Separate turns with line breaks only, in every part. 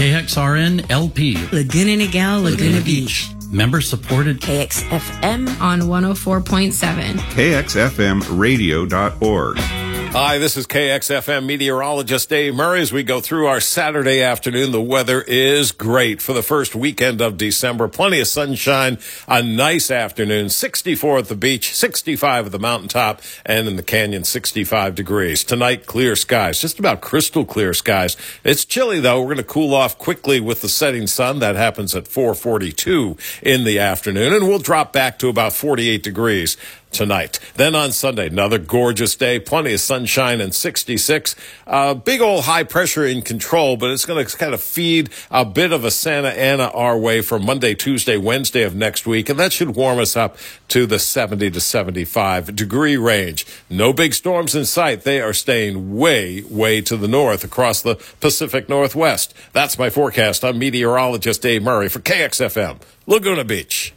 KXRN LP.
Laguna Niguel, Laguna,
Laguna
Beach.
Member supported.
KXFM on 104.7.
KXFMradio.org.
Hi, this is KXFM meteorologist Dave Murray. As we go through our Saturday afternoon, the weather is great for the first weekend of December. Plenty of sunshine, a nice afternoon. 64 at the beach, 65 at the mountaintop, and in the canyon, 65 degrees. Tonight, clear skies, just about crystal clear skies. It's chilly though. We're going to cool off quickly with the setting sun. That happens at 442 in the afternoon, and we'll drop back to about 48 degrees tonight. Then on Sunday, another gorgeous day, plenty of sunshine and 66. Uh, big old high pressure in control, but it's going to kind of feed a bit of a Santa Ana our way for Monday, Tuesday, Wednesday of next week, and that should warm us up to the 70 to 75 degree range. No big storms in sight. They are staying way, way to the north across the Pacific Northwest. That's my forecast. I'm meteorologist Dave Murray for KXFM, Laguna Beach.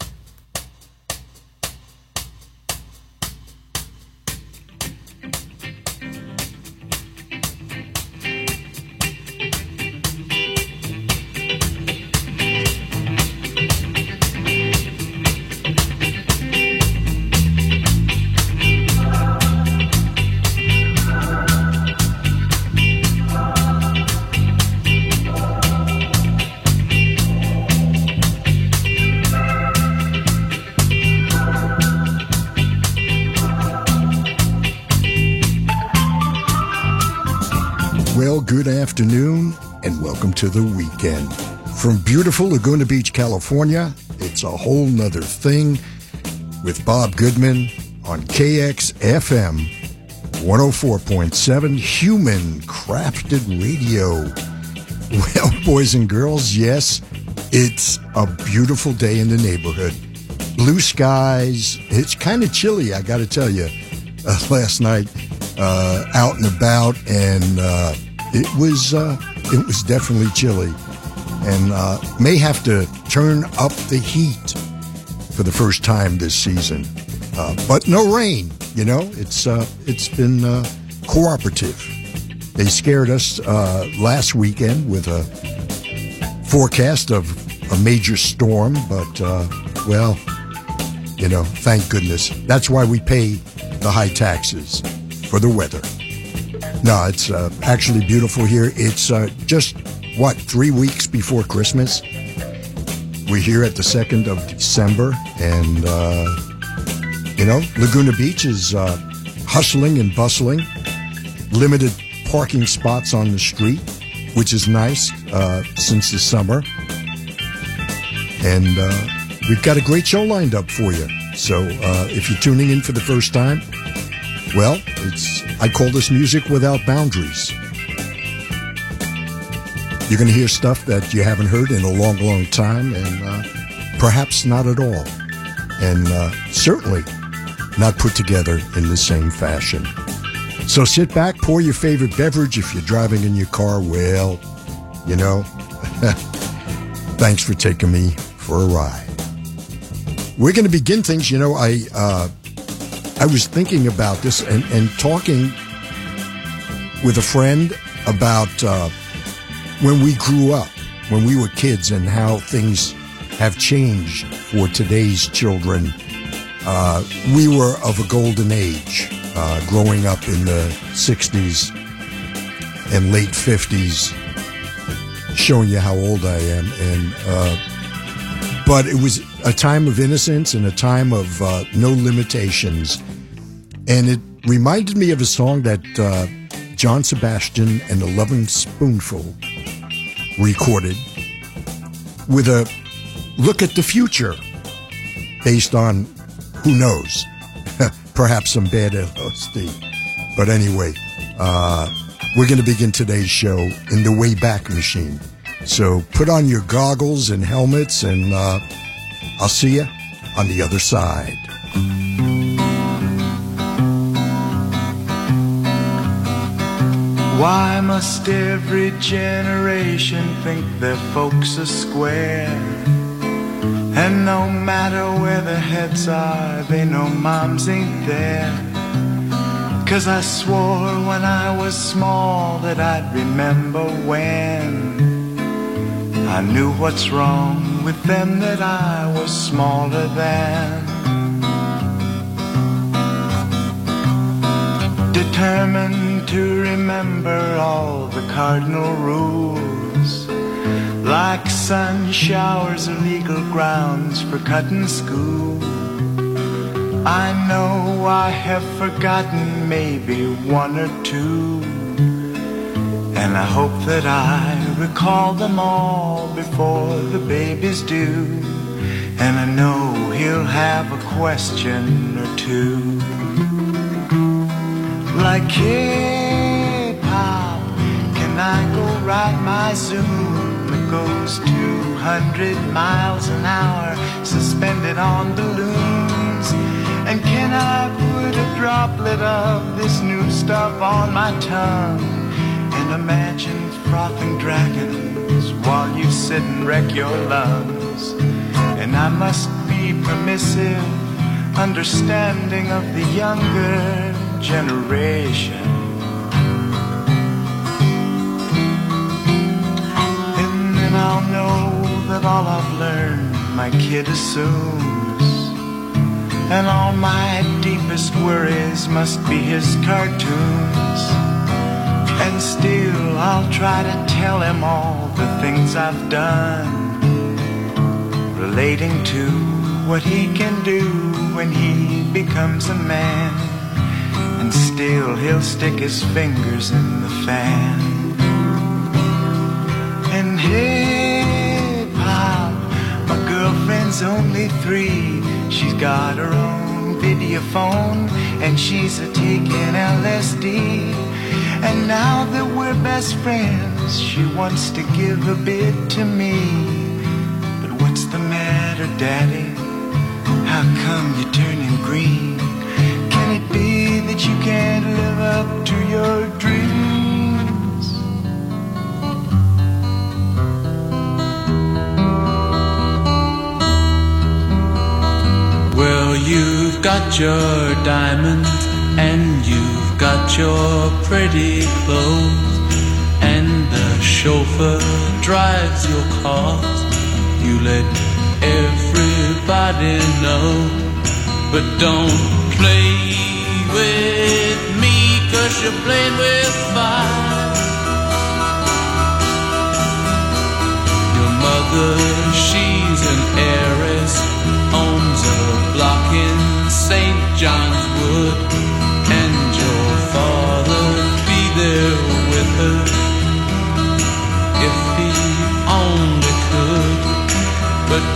Good afternoon and welcome to the weekend. From beautiful Laguna Beach, California, it's a whole nother thing with Bob Goodman on KXFM 104.7 Human Crafted Radio. Well, boys and girls, yes, it's a beautiful day in the neighborhood. Blue skies. It's kind of chilly, I got to tell you. Uh, last night, uh, out and about, and uh, it was uh, it was definitely chilly, and uh, may have to turn up the heat for the first time this season. Uh, but no rain, you know. It's uh, it's been uh, cooperative. They scared us uh, last weekend with a forecast of a major storm, but well, you know, thank goodness. That's why we pay the high taxes for the weather. No, it's uh, actually beautiful here. It's uh, just, what, three weeks before Christmas? We're here at the 2nd of December, and, uh, you know, Laguna Beach is uh, hustling and bustling. Limited parking spots on the street, which is nice uh, since the summer. And uh, we've got a great show lined up for you. So if you're tuning in for the first time, well, it's I call this music without boundaries. You're going to hear stuff that you haven't heard in a long, long time, and uh, perhaps not at all, and uh, certainly not put together in the same fashion. So sit back, pour your favorite beverage if you're driving in your car. Well, you know, thanks for taking me for a ride. We're going to begin things. You know, I uh, I was thinking about this and, and talking with a friend about uh, when we grew up, when we were kids, and how things have changed for today's children. Uh, we were of a golden age, uh, growing up in the 60s and late 50s, showing you how old I am. And, uh, but it was a time of innocence and a time of uh, no limitations. And it reminded me of a song that uh, John Sebastian and the Lovin' Spoonful recorded with a look at the future based on who knows, perhaps some bad LSD. But anyway, uh, we're going to begin today's show in the Wayback Machine. So put on your goggles and helmets, and uh, I'll see you on the other side.
Why must every generation think their folks are square? And no matter where their heads are, they know moms ain't there. Cause I swore when I was small that I'd remember when I knew what's wrong with them that I was smaller than. Determined to remember all the cardinal rules. Like sun showers are legal grounds for cutting school. I know I have forgotten maybe one or two. And I hope that I recall them all before the baby's due. And I know he'll have a question or two. Like, hey, Pop, can I go ride my Zoom? It goes 200 miles an hour, suspended on balloons. And can I put a droplet of this new stuff on my tongue? Imagine frothing dragons while you sit and wreck your lungs. And I must be permissive, understanding of the younger generation. And then I'll know that all I've learned my kid assumes. And all my deepest worries must be his cartoons. And still I'll try to tell him all the things I've done relating to what he can do when he becomes a man. And still he'll stick his fingers in the fan. And hey, Pop, my girlfriend's only three. She's got her own video phone and she's a taking LSD. And now that we're best friends, she wants to give a bit to me. But what's the matter, Daddy? How come you're turning green? Can it be that you can't live up to your dreams?
Well, you've got your diamonds and you've got your pretty clothes, and the chauffeur drives your cars. You let everybody know, but don't play with me, cause you're playing with fire. Your mother, she's an heiress,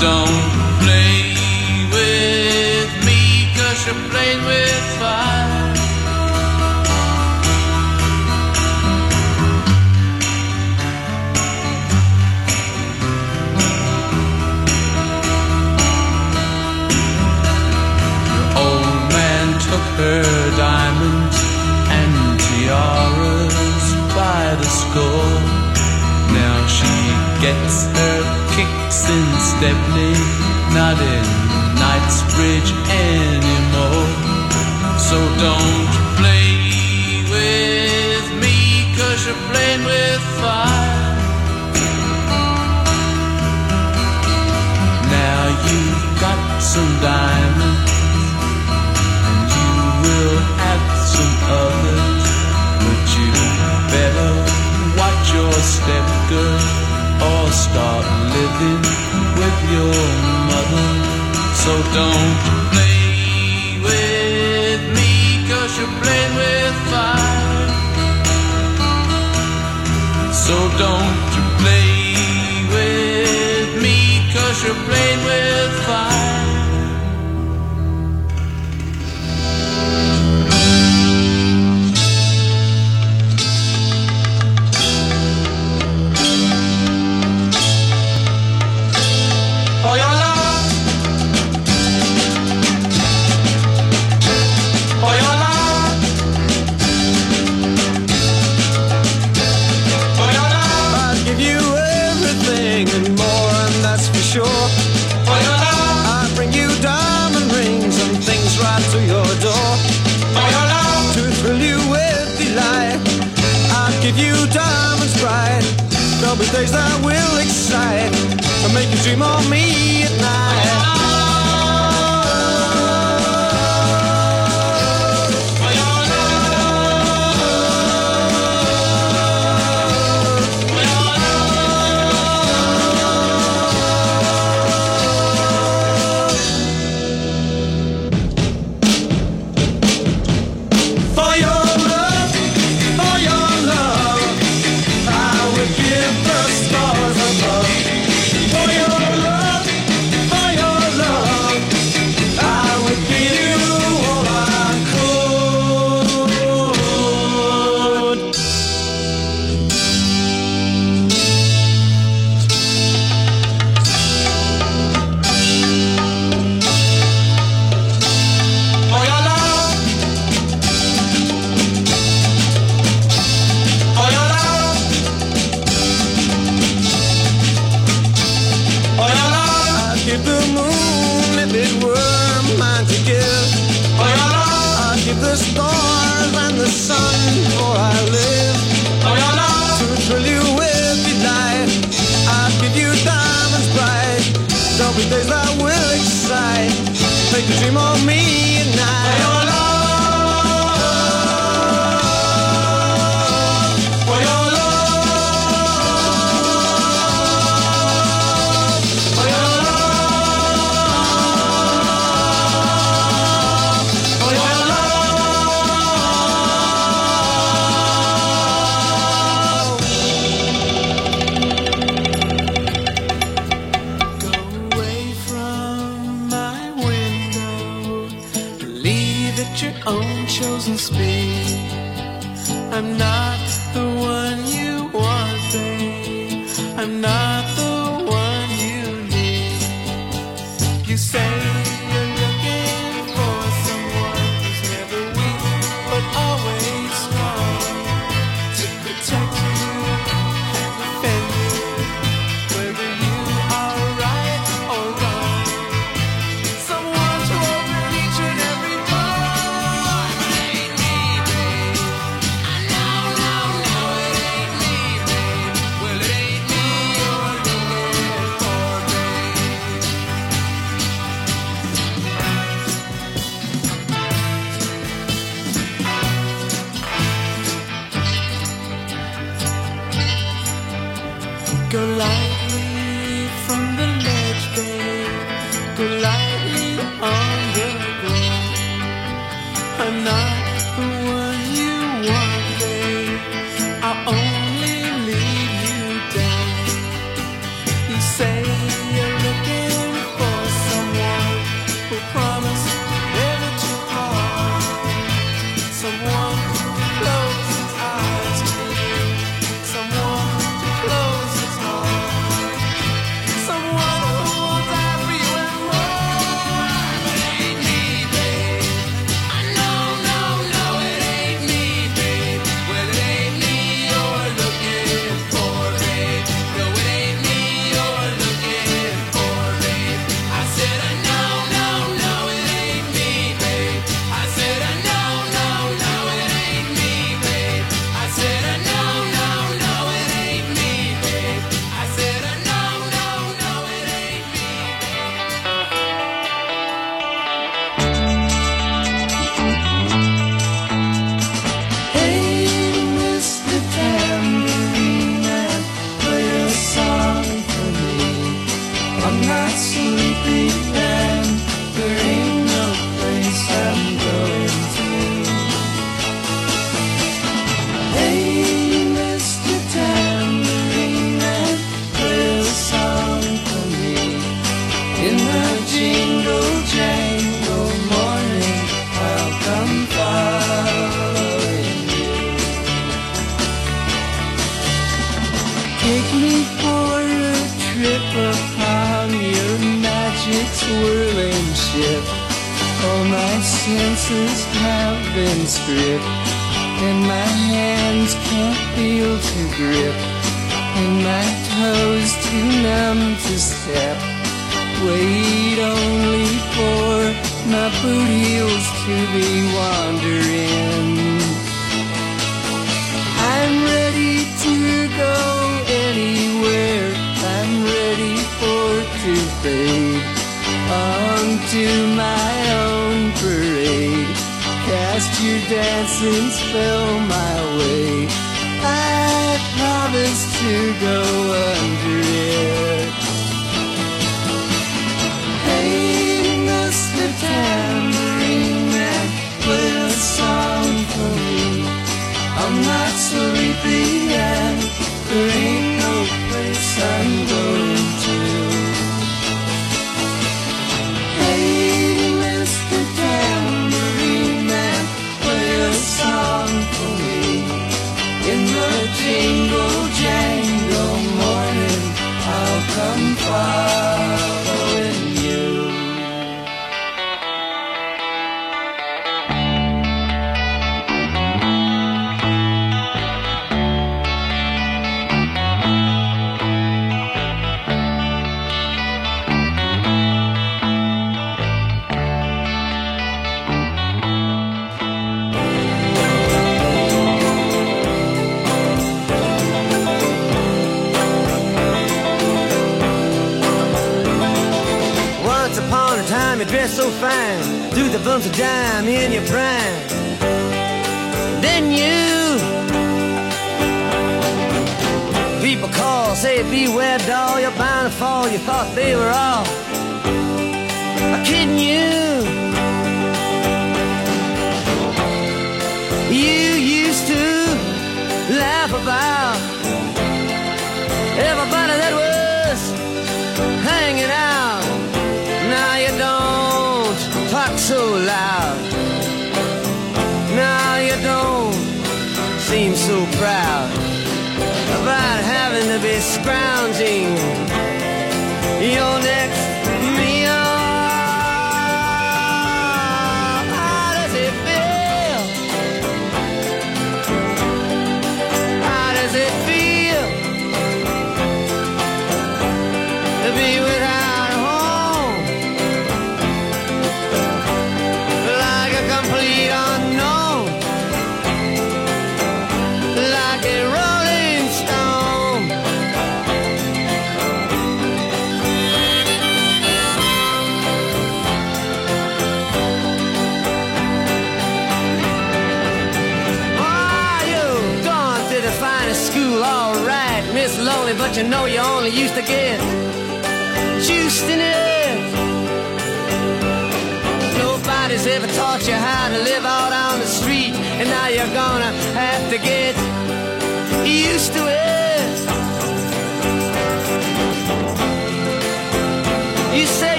don't play with me, you're playing with fire. The old man took her diamonds and tiaras by the score. Now she gets her kicks in Stepney, not in Knightsbridge anymore. So don't play with me, cause you're playing with fire. Now you've got some diamonds and you will have some others, but you better watch your step, girl, or start living with your mother. So don't play with me, cause you're playing with fire. So don't you play with me, cause you're playing with fire.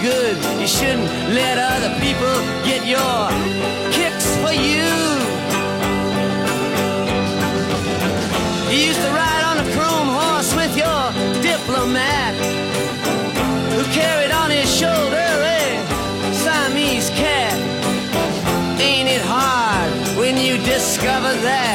good. You shouldn't let other people get your kicks for you. You used to ride on a chrome horse with your diplomat who carried on his shoulder a Siamese cat. Ain't it hard when you discover that?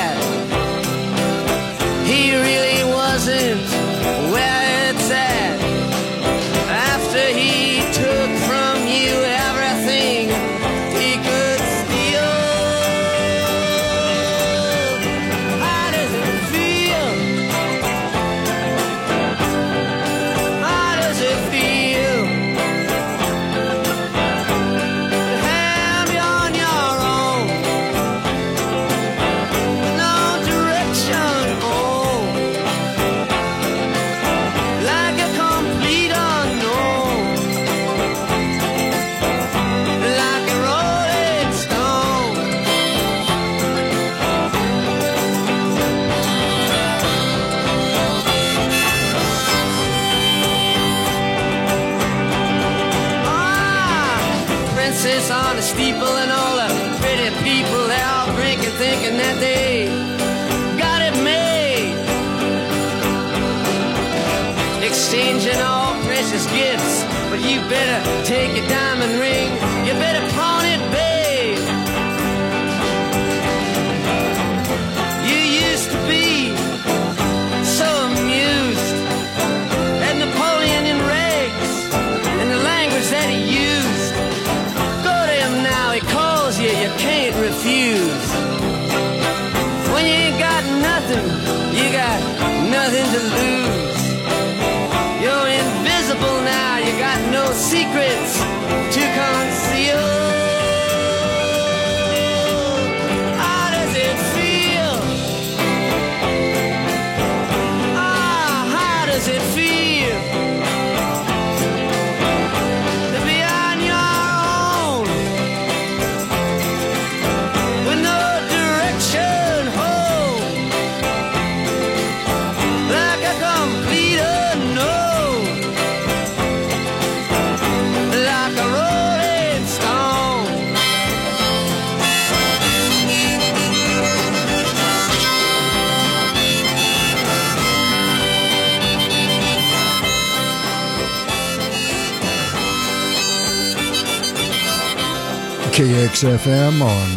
fm on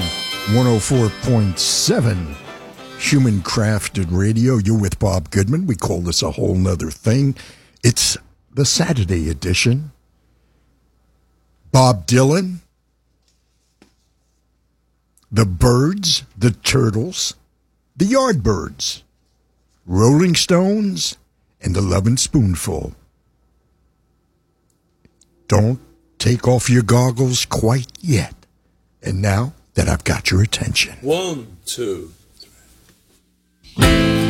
104.7 Human Crafted Radio. You're with Bob Goodman. We call this a whole nother thing. It's the Saturday edition. Bob Dylan, the Byrds, the Turtles, the Yardbirds, Rolling Stones, and the Lovin' Spoonful. Don't take off your goggles quite yet. And now that I've got your attention.
One, two,
three.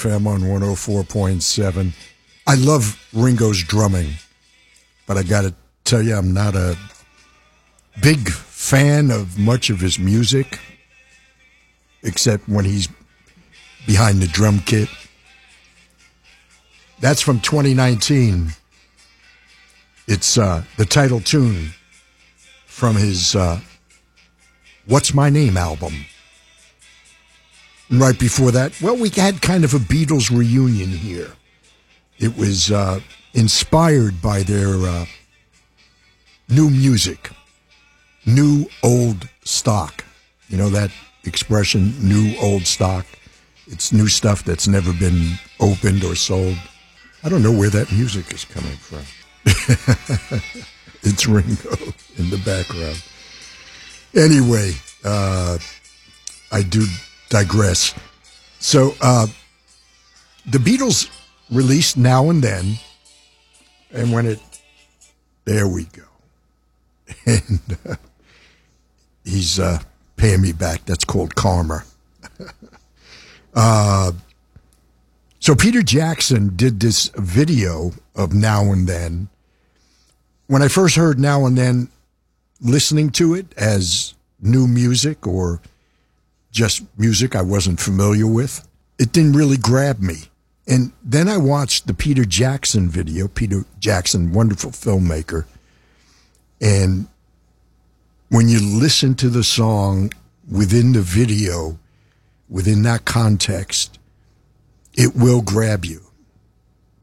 KXFM on 104.7. I love Ringo's drumming, but I got to tell you, I'm not a big fan of much of his music, except when he's behind the drum kit. That's from 2019. It's uh, the title tune from his uh, What's My Name album. Right before that, well, we had kind of a Beatles reunion here. It was uh, inspired by their uh, new music, new old stock. You know that expression, new old stock? It's new stuff that's never been opened or sold. I don't know where that music is coming from. it's Ringo in the background. Anyway, uh, I do digress. So, uh, the Beatles released Now and Then, and when it, there we go. And uh, he's uh, paying me back. That's called karma. uh, so, Peter Jackson did this video of Now and Then. When I first heard Now and Then, listening to it as new music or just music I wasn't familiar with, it didn't really grab me. And then I watched the Peter Jackson video. Peter Jackson, wonderful filmmaker. And when you listen to the song within the video, within that context, it will grab you.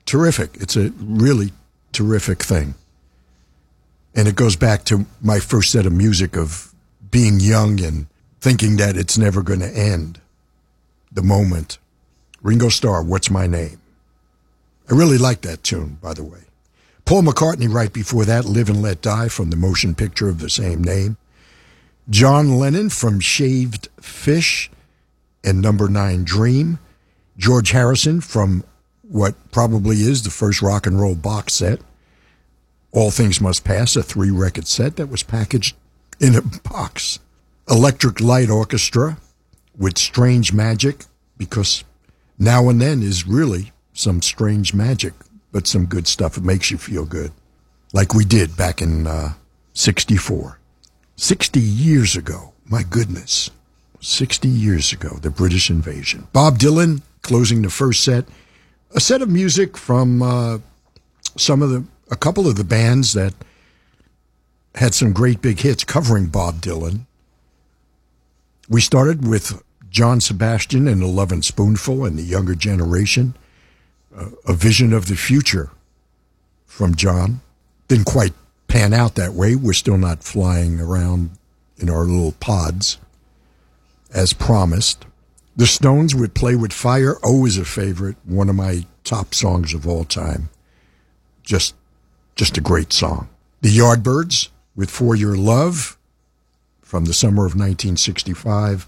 Terrific. It's a really terrific thing. And it goes back to my first set of music of being young and thinking that it's never going to end. The moment. Ringo Starr, What's My Name? I really like that tune, by the way. Paul McCartney, right before that, Live and Let Die from the motion picture of the same name. John Lennon from Shaved Fish and Number Nine Dream. George Harrison from what probably is the first rock and roll box set. All Things Must Pass, a three record set that was packaged in a box. Electric Light Orchestra with Strange Magic, because now and then is really some strange magic, but some good stuff. It makes you feel good, like we did back in uh, 64. 60 years ago, my goodness. 60 years ago, the British invasion. Bob Dylan closing the first set. A set of music from uh, some of the, a couple of the bands that had some great big hits covering Bob Dylan. We started with John Sebastian and and Spoonful and the younger generation, uh, a vision of the future from John. Didn't quite pan out that way. We're still not flying around in our little pods as promised. The Stones would play with fire, always a favorite, one of my top songs of all time. Just just a great song. The Yardbirds with For Your Love from the summer of 1965.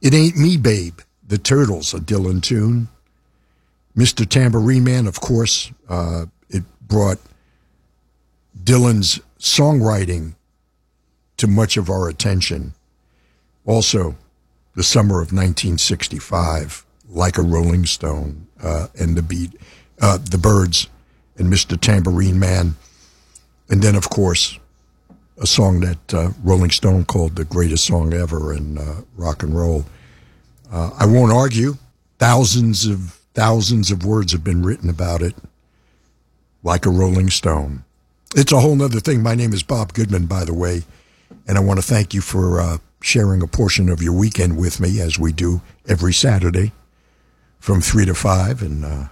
It Ain't Me, Babe, The Turtles, a Dylan tune. Mr. Tambourine Man, of course, uh, it brought Dylan's songwriting to much of our attention. Also, the summer of 1965, like a Rolling Stone, uh, and the beat, uh, the Byrds, and Mr. Tambourine Man, and then of course, a song that uh, Rolling Stone called the greatest song ever in uh, rock and roll. Uh, I won't argue. Thousands of thousands of words have been written about it, like a Rolling Stone. It's a whole other thing. My name is Bob Goodman, by the way, and I want to thank you for uh, sharing a portion of your weekend with me, as we do every Saturday from three to five, and uh,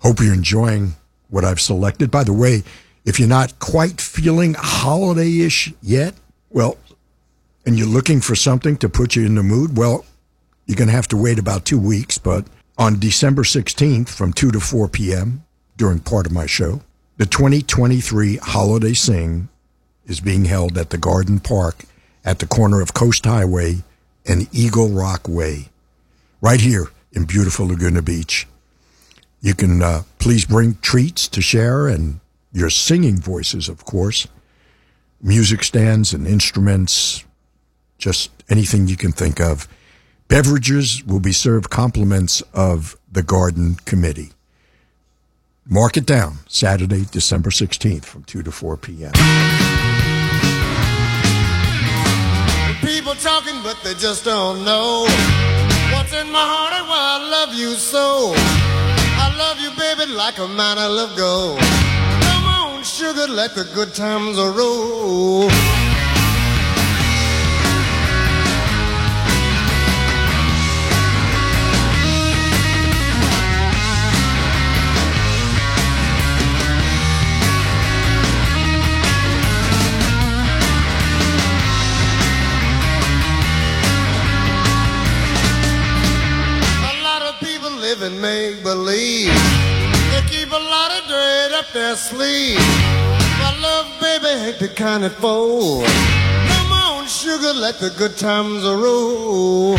hope you're enjoying what I've selected. By the way, if you're not quite feeling holiday ish yet, well, and you're looking for something to put you in the mood, well, you're going to have to wait about two weeks. But on December 16th from 2 to 4 p.m., during part of my show, the 2023 Holiday Sing is being held at the Garden Park at the corner of Coast Highway and Eagle Rock Way, right here in beautiful Laguna Beach. You can uh, please bring treats to share and your singing voices, of course, music stands and instruments, just anything you can think of. Beverages will be served compliments of the Garden Committee. Mark it down, Saturday, December 16th from 2 to 4 p.m.
People talking, but they just don't know what's in my heart and why I love you so. I love you, baby, like a man I love gold. On, sugar, let the good times roll. A lot up their. My love, baby, the kind that fold. Come on, sugar, let the good times roll.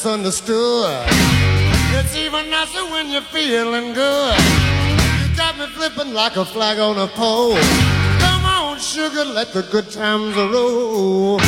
It's understood. It's even nicer when you're feeling good. You got me flipping like a flag on a pole. Come on, sugar, let the good times roll.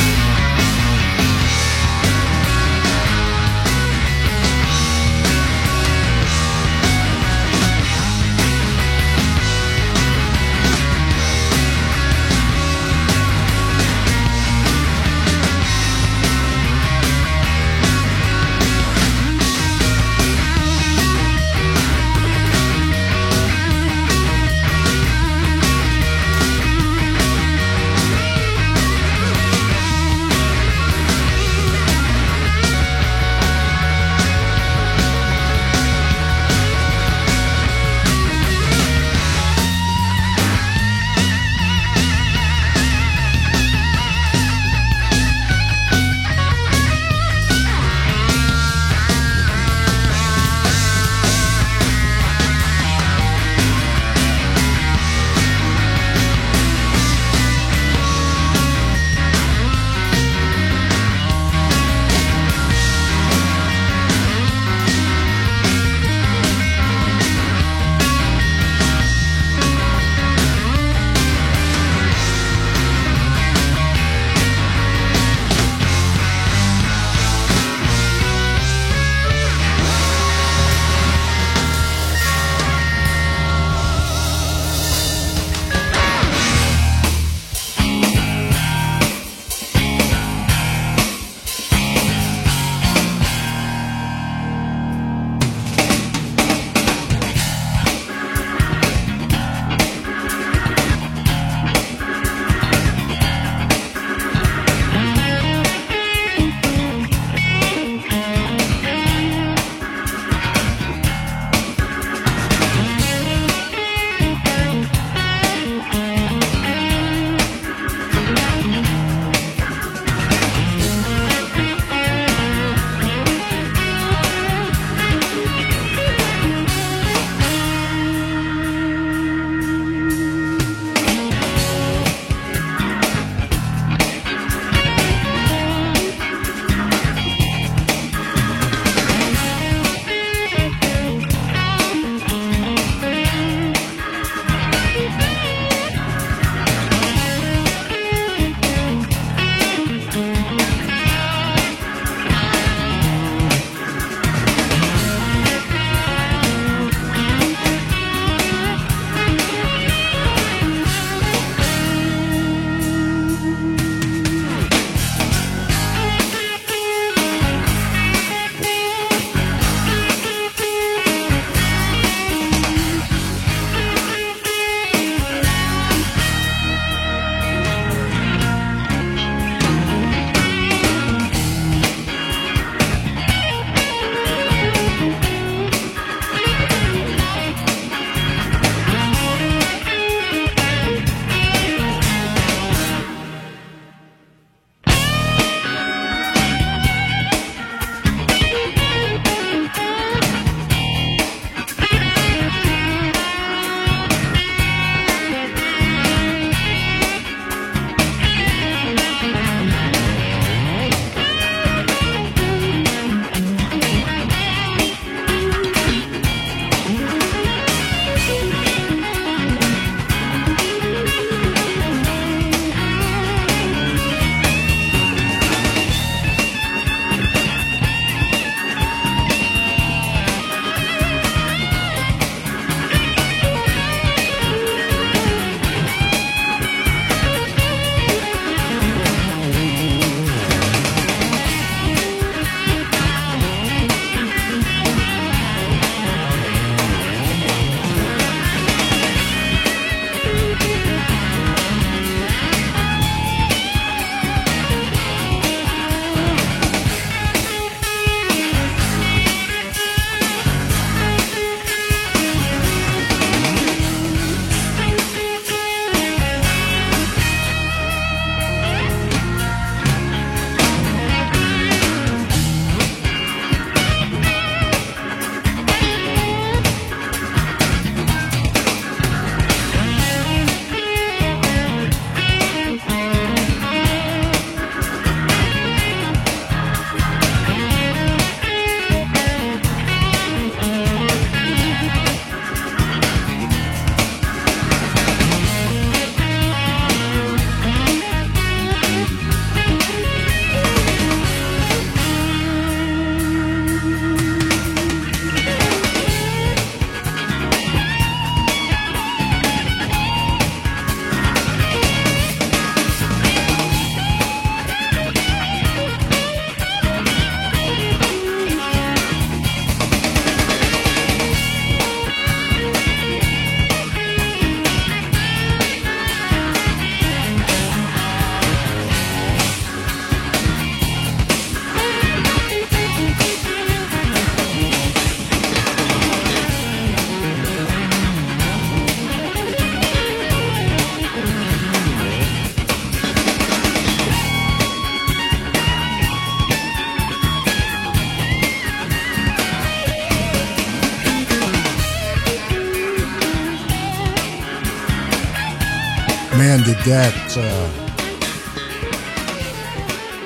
That uh,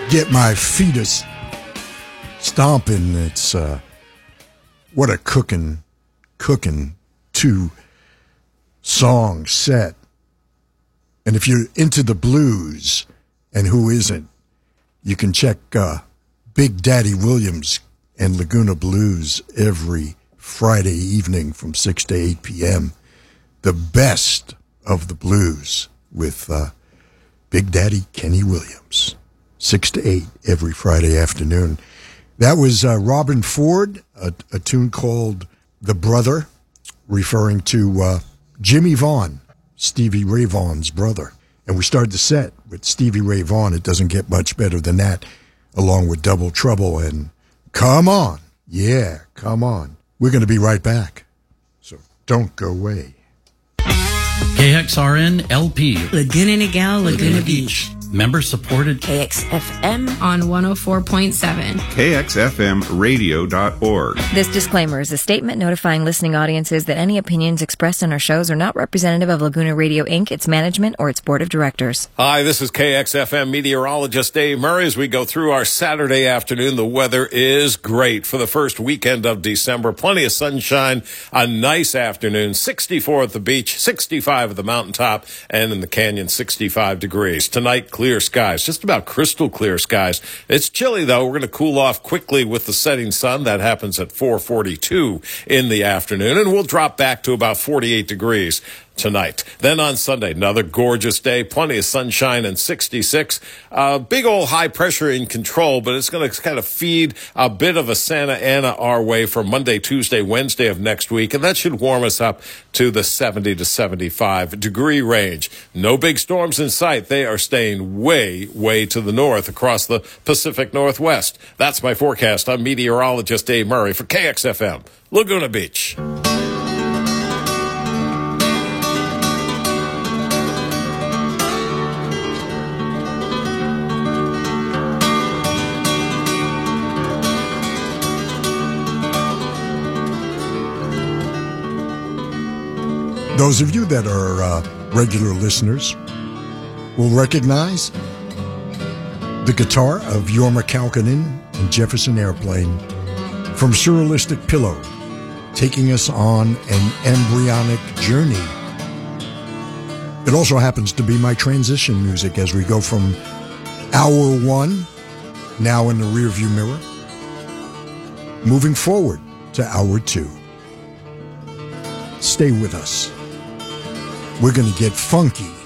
get my fetus stomping? It's uh, what a cooking, cooking two song set. And if you're into the blues, and who isn't, you can check uh, Big Daddy Williams and Laguna Blues every Friday evening from 6 to 8 p.m. The best of the blues with uh, Big Daddy Kenny Williams. 6 to 8 every Friday afternoon. That was uh, Robben Ford, a, a tune called The Brother, referring to uh, Jimmie Vaughan, Stevie Ray Vaughan's brother. And we started the set with Stevie Ray Vaughan. It doesn't get much better than that, along with Double Trouble and Come On. Yeah, come on. We're going to be right back. So don't go away.
KXRN LP.
Laguna Niguel, Laguna Beach.
Member supported.
KXFM on 104.7.
KXFMradio.org.
This disclaimer is a statement notifying listening audiences that any opinions expressed on our shows are not representative of Laguna Radio Inc., its management, or its board of directors.
Hi, this is KXFM meteorologist Dave Murray. As we go through our Saturday afternoon, the weather is great for the first weekend of December. Plenty of sunshine, a nice afternoon, 64 at the beach, 65 at the mountaintop, and in the canyon, 65 degrees. Tonight, clear skies, just about crystal clear skies. It's chilly though. We're going to cool off quickly with the setting sun. That happens at 442 in the afternoon, and we'll drop back to about 48 degrees tonight. Then on Sunday, another gorgeous day, plenty of sunshine and 66. Uh, big old high pressure in control, but it's going to kind of feed a bit of a Santa Ana our way for Monday, Tuesday, Wednesday of next week, and that should warm us up to the 70 to 75 degree range. No big storms in sight. They are staying way, way to the north across the Pacific Northwest. That's my forecast. I'm meteorologist Dave Murray for KXFM, Laguna Beach.
Those of you that are uh, regular listeners will recognize the guitar of Jorma Kaukonen and Jefferson Airplane from Surrealistic Pillow, taking us on an embryonic journey. It also happens to be my transition music as we go from hour one, now in the rearview mirror, moving forward to hour two. Stay with us. We're going to get funky.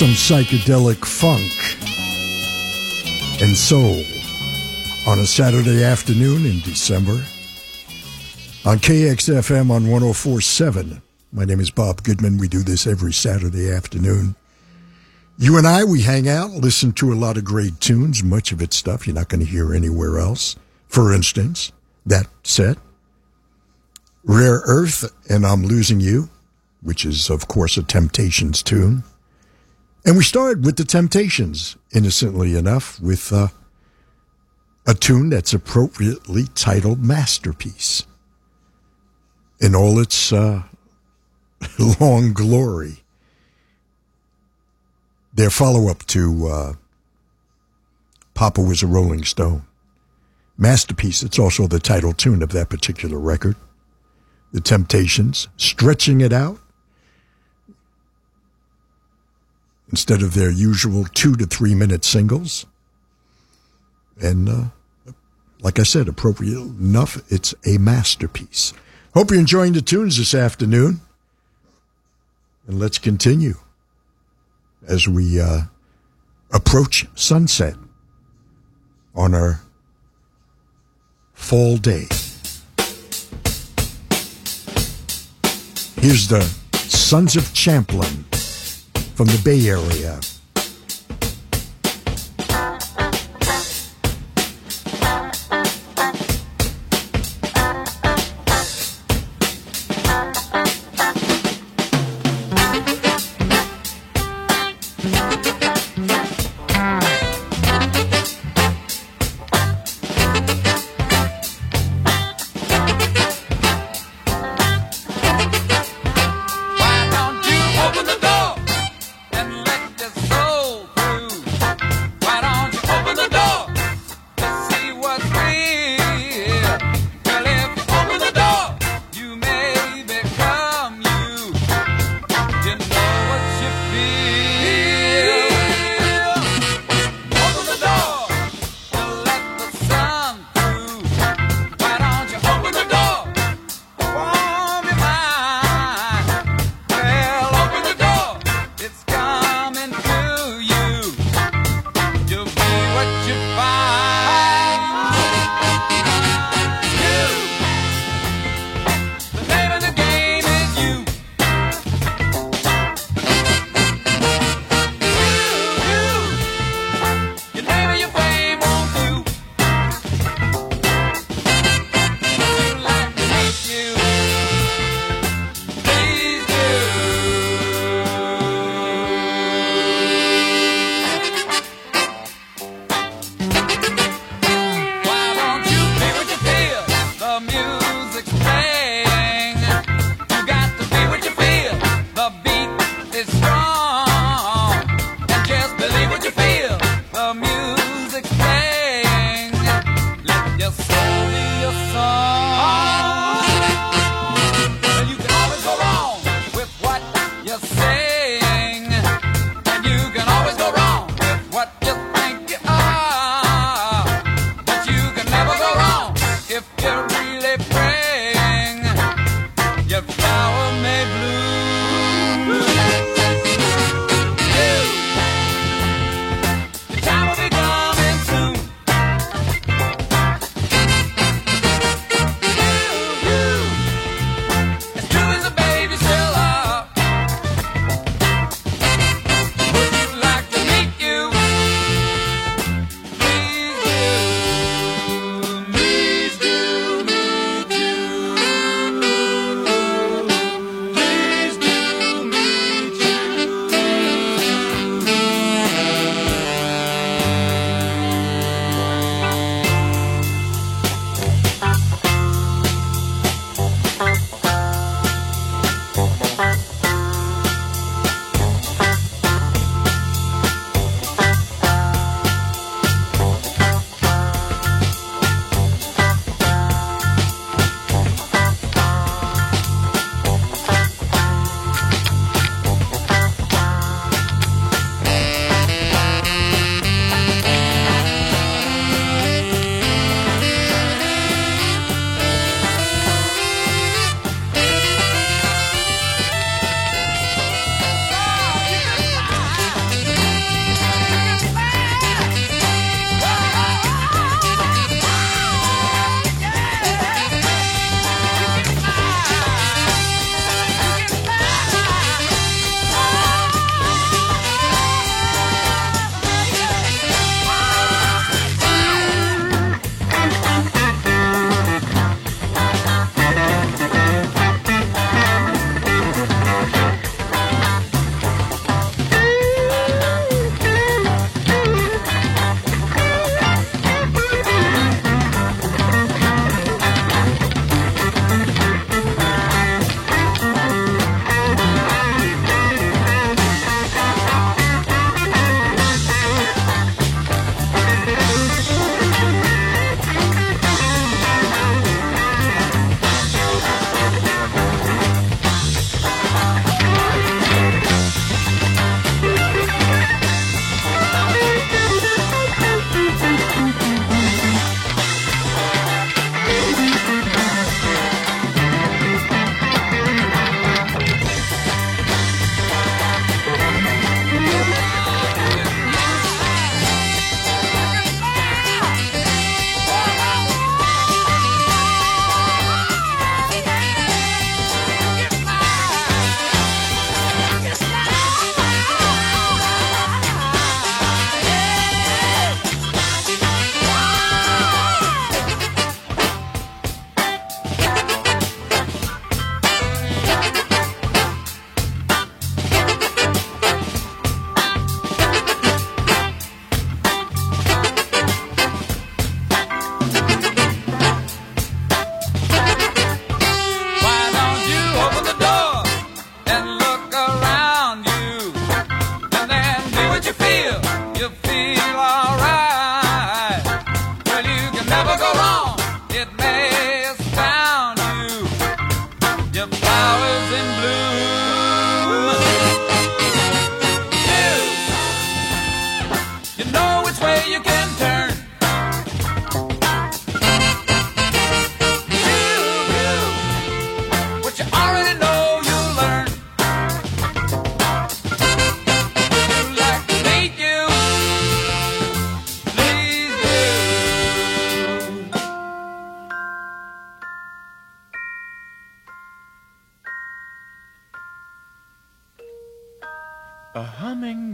Some psychedelic funk and soul on a Saturday afternoon in December on KXFM on 1047. My name is Bob Goodman. We do this every Saturday afternoon. You and I, we hang out, listen to a lot of great tunes, much of it stuff you're not going to hear anywhere else. For instance, that set, Rare Earth and I'm Losing You, which is, of course, a Temptations tune. And we started with the Temptations, innocently enough, with uh, a tune that's appropriately titled Masterpiece in all its uh, long glory. Their follow up to uh, Papa Was a Rolling Stone. Masterpiece, it's also the title tune of that particular record. The Temptations, stretching it out instead of their usual two to three minute singles. And uh, like I said, appropriate enough, it's a masterpiece. Hope you're enjoying the tunes this afternoon. And let's continue as we uh, approach sunset on our fall day. Here's the Sons of Champlin from the Bay Area.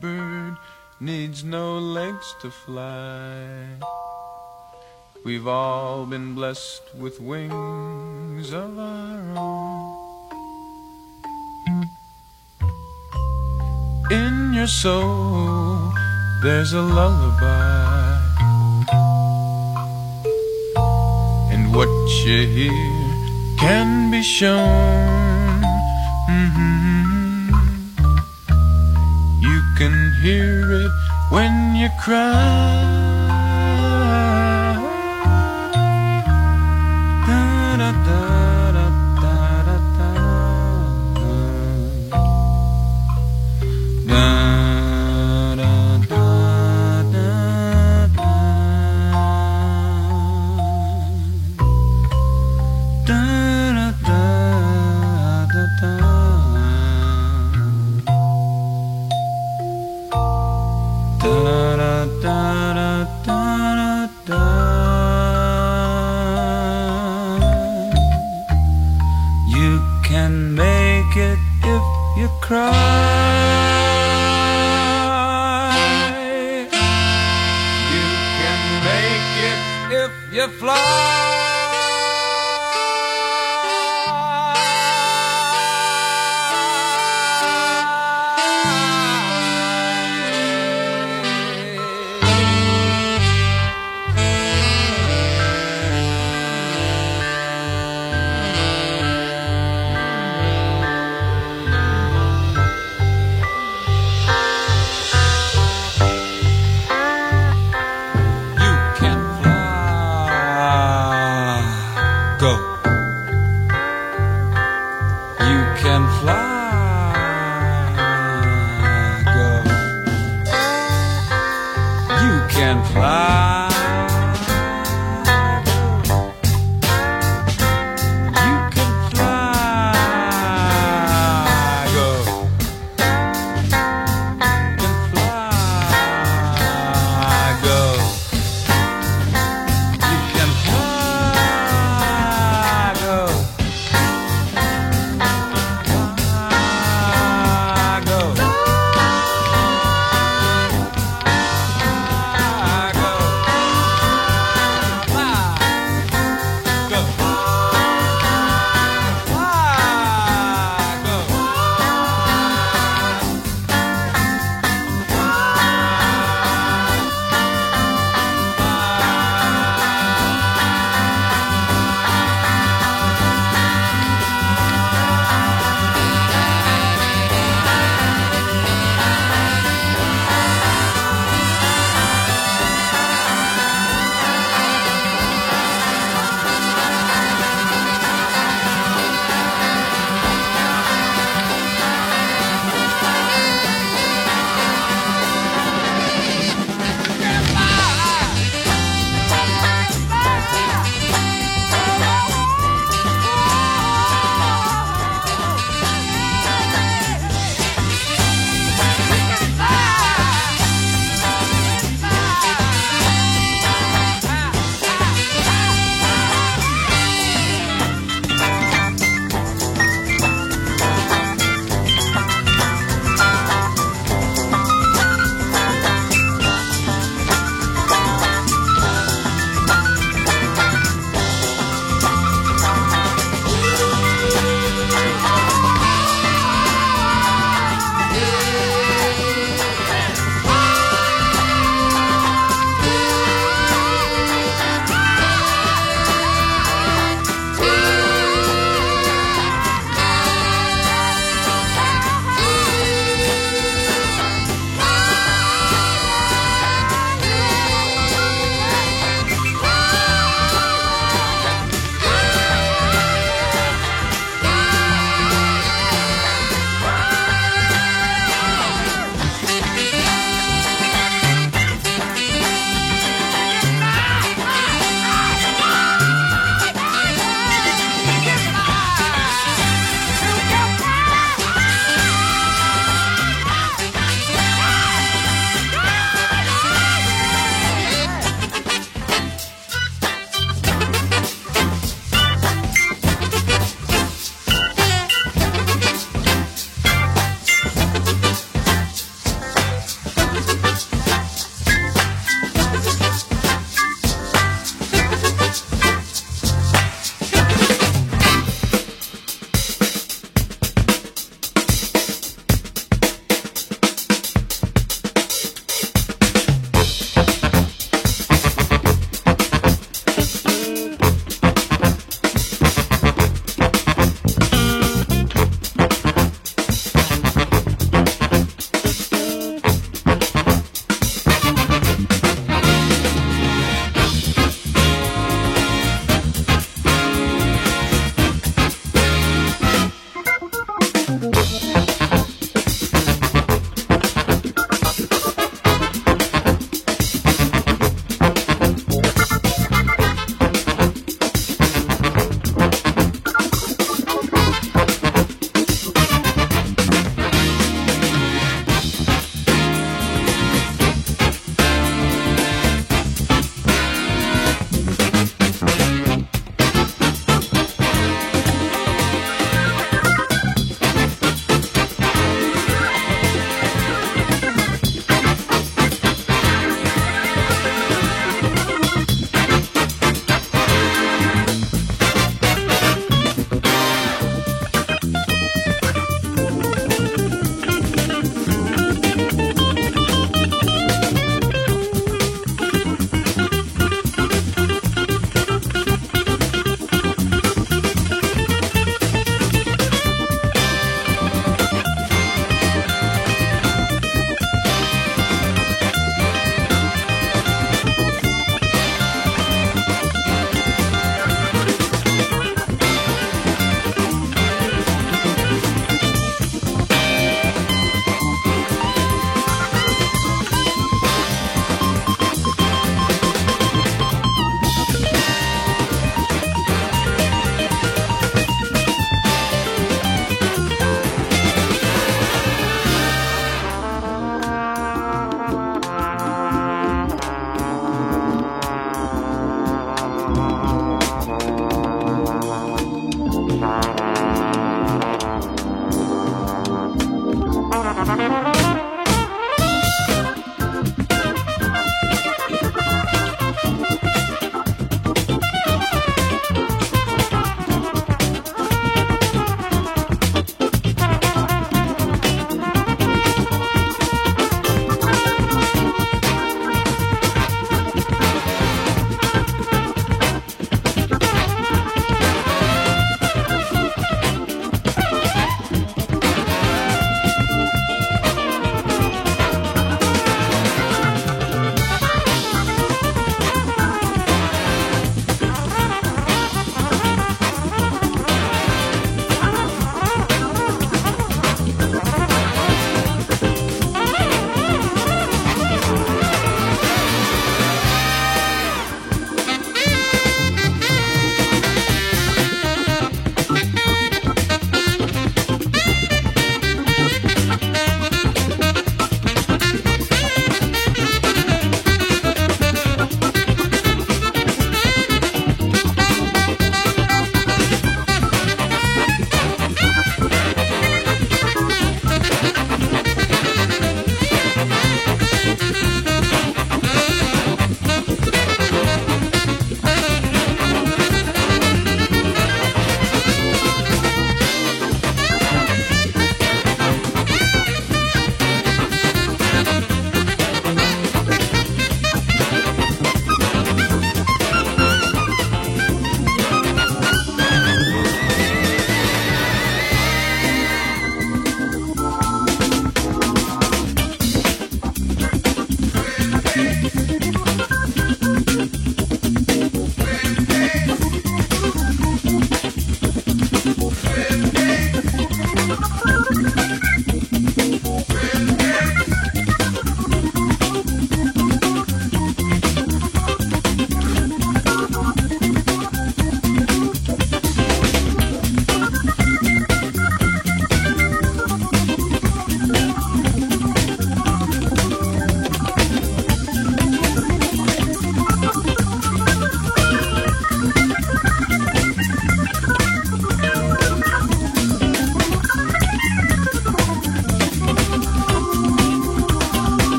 Bird needs no legs to fly. We've all been blessed with wings of our own. In your soul, there's a lullaby. And what you hear can be shown. Hear it when you cry.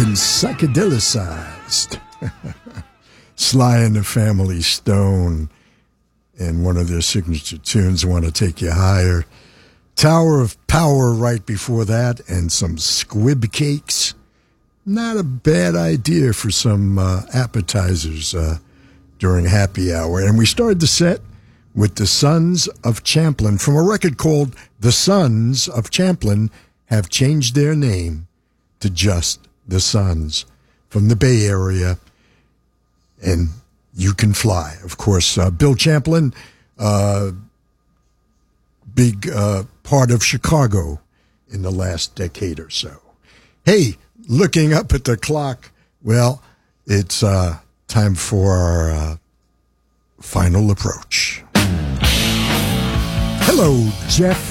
Been psychedelicized. Sly and the Family Stone and one of their signature tunes, Want to Take You Higher. Tower of Power right before that, and some squib cakes. Not a bad idea for some uh, appetizers uh, during happy hour. And we started the set with the Sons of Champlin from a record called The Sons of Champlin Have Changed Their Name to just The Sons from the Bay Area. And You Can Fly. Of course, uh, Bill Champlin, uh, big uh, part of Chicago in the last decade or so. Hey, looking up at the clock, well, it's uh, time for our uh, final approach. Hello, Jeff.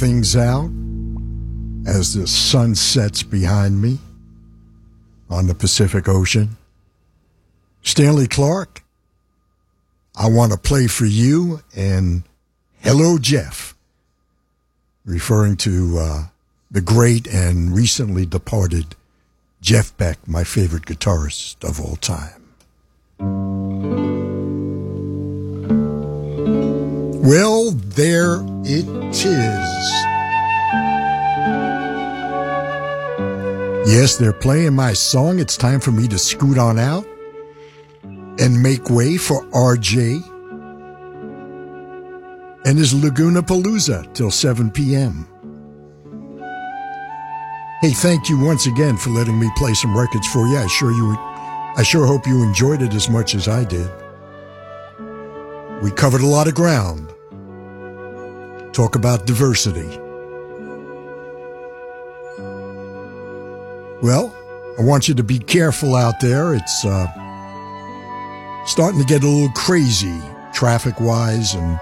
Things out as the sun sets behind me on the Pacific Ocean. Stanley Clarke, I want to play for you and Hello Jeff, referring to uh, the great and recently departed Jeff Beck, my favorite guitarist of all time. Well, there it is. Yes, they're playing my song. It's time for me to scoot on out and make way for RJ and his Laguna Palooza till 7 p.m. Hey, thank you once again for letting me play some records for you. I sure you I sure hope you enjoyed it as much as I did. We covered a lot of ground. Talk about diversity. Well, I want you to be careful out there. It's uh, starting to get a little crazy traffic wise and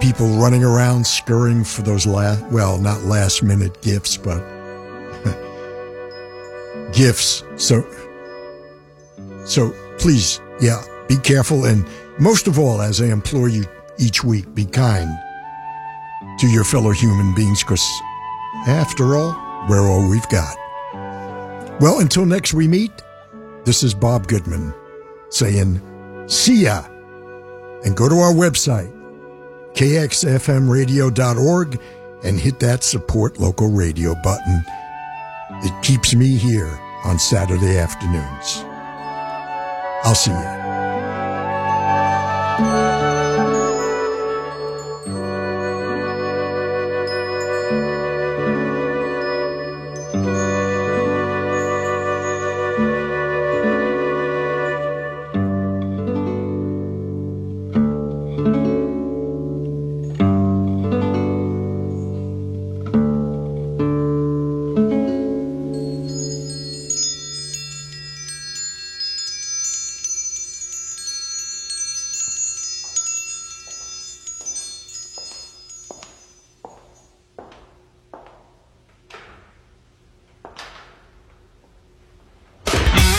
people running around scurrying for those last, well, not last minute gifts, but gifts. So, so please, yeah, be careful. And most of all, as I implore you each week, be kind to your fellow human beings because after all, we're all we've got. Well, until next we meet, this is Bob Goodman saying, see ya. And go to our website, kxfmradio.org, and hit that support local radio button. It keeps me here on Saturday afternoons. I'll see you. Música